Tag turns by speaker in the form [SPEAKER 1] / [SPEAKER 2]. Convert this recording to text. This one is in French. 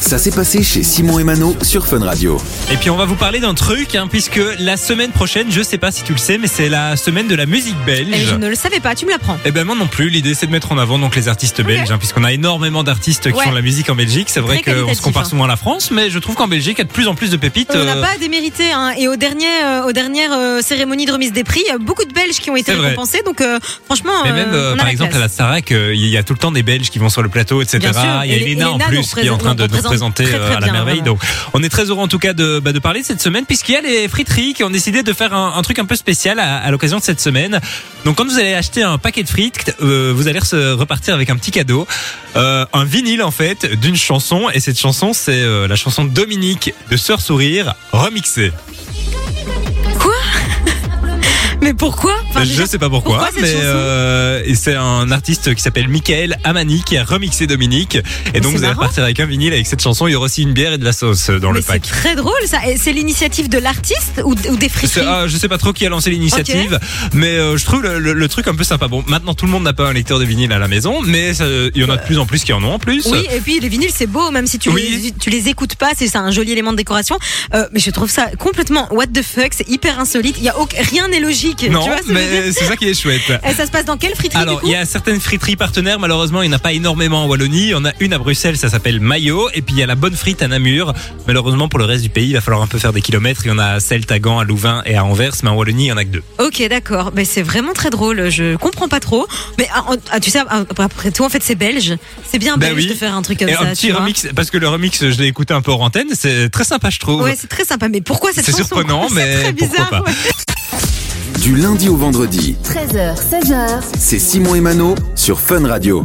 [SPEAKER 1] Ça s'est passé chez Simon et Mano sur Fun Radio.
[SPEAKER 2] Et puis on va vous parler d'un truc, hein, puisque la semaine prochaine, je sais pas si tu le sais, mais c'est la semaine de la musique belge.
[SPEAKER 3] Eh, je ne le savais pas, tu me l'apprends.
[SPEAKER 2] Eh ben moi non plus, l'idée c'est de mettre en avant donc les artistes belges, hein, puisqu'on a énormément d'artistes qui
[SPEAKER 3] Ouais.
[SPEAKER 2] font de la musique en Belgique. C'est vrai qu'on se compare
[SPEAKER 3] hein.
[SPEAKER 2] souvent à la France, mais je trouve qu'en Belgique il y a de plus en plus de pépites.
[SPEAKER 3] On n'a
[SPEAKER 2] euh,
[SPEAKER 3] pas à démériter. Hein. Et au dernier, euh, aux dernières euh, cérémonies de remise des prix, il y a beaucoup de Belges qui ont été récompensés. Donc euh, franchement,
[SPEAKER 2] Mais même,
[SPEAKER 3] euh,
[SPEAKER 2] euh,
[SPEAKER 3] on a
[SPEAKER 2] par
[SPEAKER 3] la
[SPEAKER 2] exemple, à la Starac, euh, il y a tout le temps des Belges qui vont sur le plateau, etc.
[SPEAKER 3] Bien sûr.
[SPEAKER 2] Il y a
[SPEAKER 3] Et
[SPEAKER 2] Elena en plus qui est en train de
[SPEAKER 3] représente- très,
[SPEAKER 2] euh,
[SPEAKER 3] très
[SPEAKER 2] à la
[SPEAKER 3] bien,
[SPEAKER 2] merveille.
[SPEAKER 3] vraiment.
[SPEAKER 2] Donc, on est très heureux en tout cas de, bah, de parler cette semaine, puisqu'il y a les friteries qui ont décidé de faire un, un truc un peu spécial à, à l'occasion de cette semaine. Donc, quand vous allez acheter un paquet de frites, euh, vous allez se repartir avec un petit cadeau, euh, un vinyle en fait d'une chanson, et cette chanson c'est euh, la chanson Dominique de Sœur Sourire remixée.
[SPEAKER 3] Mais pourquoi? Enfin,
[SPEAKER 2] je
[SPEAKER 3] déjà,
[SPEAKER 2] sais pas pourquoi, mais euh, c'est un artiste qui s'appelle Michael Amani qui a remixé Dominique. Et donc
[SPEAKER 3] c'est
[SPEAKER 2] vous allez repartir avec un vinyle avec cette chanson. Il y aura aussi une bière et de la sauce dans
[SPEAKER 3] mais
[SPEAKER 2] le
[SPEAKER 3] c'est
[SPEAKER 2] pack.
[SPEAKER 3] très drôle ça. C'est l'initiative de l'artiste ou, ou des
[SPEAKER 2] C'est-
[SPEAKER 3] friteries
[SPEAKER 2] ah, je sais pas trop qui a lancé l'initiative, mais euh, je trouve le, le- le truc un peu sympa. Bon, maintenant tout le monde n'a pas un lecteur de vinyle à la maison, mais ça- il y en a de plus en plus qui en ont en plus.
[SPEAKER 3] Oui, et puis les vinyles, c'est beau, même si tu,
[SPEAKER 2] Oui.
[SPEAKER 3] les, tu les écoutes pas, c'est c'est un joli élément de décoration. Euh, mais je trouve ça complètement what the fuck, c'est hyper insolite. Il y a aucun- rien n'est logique.
[SPEAKER 2] Non,
[SPEAKER 3] tu vois ce
[SPEAKER 2] mais c'est ça qui est chouette.
[SPEAKER 3] Et ça se passe dans quelle friterie
[SPEAKER 2] Alors, il y a certaines friteries partenaires. Malheureusement, il n'y en a pas énormément en Wallonie. Il y en a une à Bruxelles, ça s'appelle Mayo. Et puis, il y a la bonne frite à Namur. Malheureusement, pour le reste du pays, il va falloir un peu faire des kilomètres. Il y en a à Celt, à Gand, à Louvain et à Anvers. Mais en Wallonie, il y en a que deux.
[SPEAKER 3] Ok, d'accord. Mais c'est vraiment très drôle. Je comprends pas trop. Mais ah, ah, tu sais, ah, après tout, en fait, c'est belge. C'est bien
[SPEAKER 2] Ben
[SPEAKER 3] belge
[SPEAKER 2] oui.
[SPEAKER 3] de faire un truc comme
[SPEAKER 2] et
[SPEAKER 3] ça.
[SPEAKER 2] un petit remix, parce que le remix, je l'ai écouté un peu hors antenne. C'est très sympa, je trouve.
[SPEAKER 3] Ouais, c'est très sympa. Mais pourquoi cette
[SPEAKER 2] C'est surprenant, mais
[SPEAKER 3] C'est très
[SPEAKER 2] pourquoi
[SPEAKER 3] bizarre.
[SPEAKER 2] pas.
[SPEAKER 3] ouais.
[SPEAKER 1] Du lundi au vendredi,
[SPEAKER 4] 13h, 16h,
[SPEAKER 1] c'est Simon et Mano sur Fun Radio.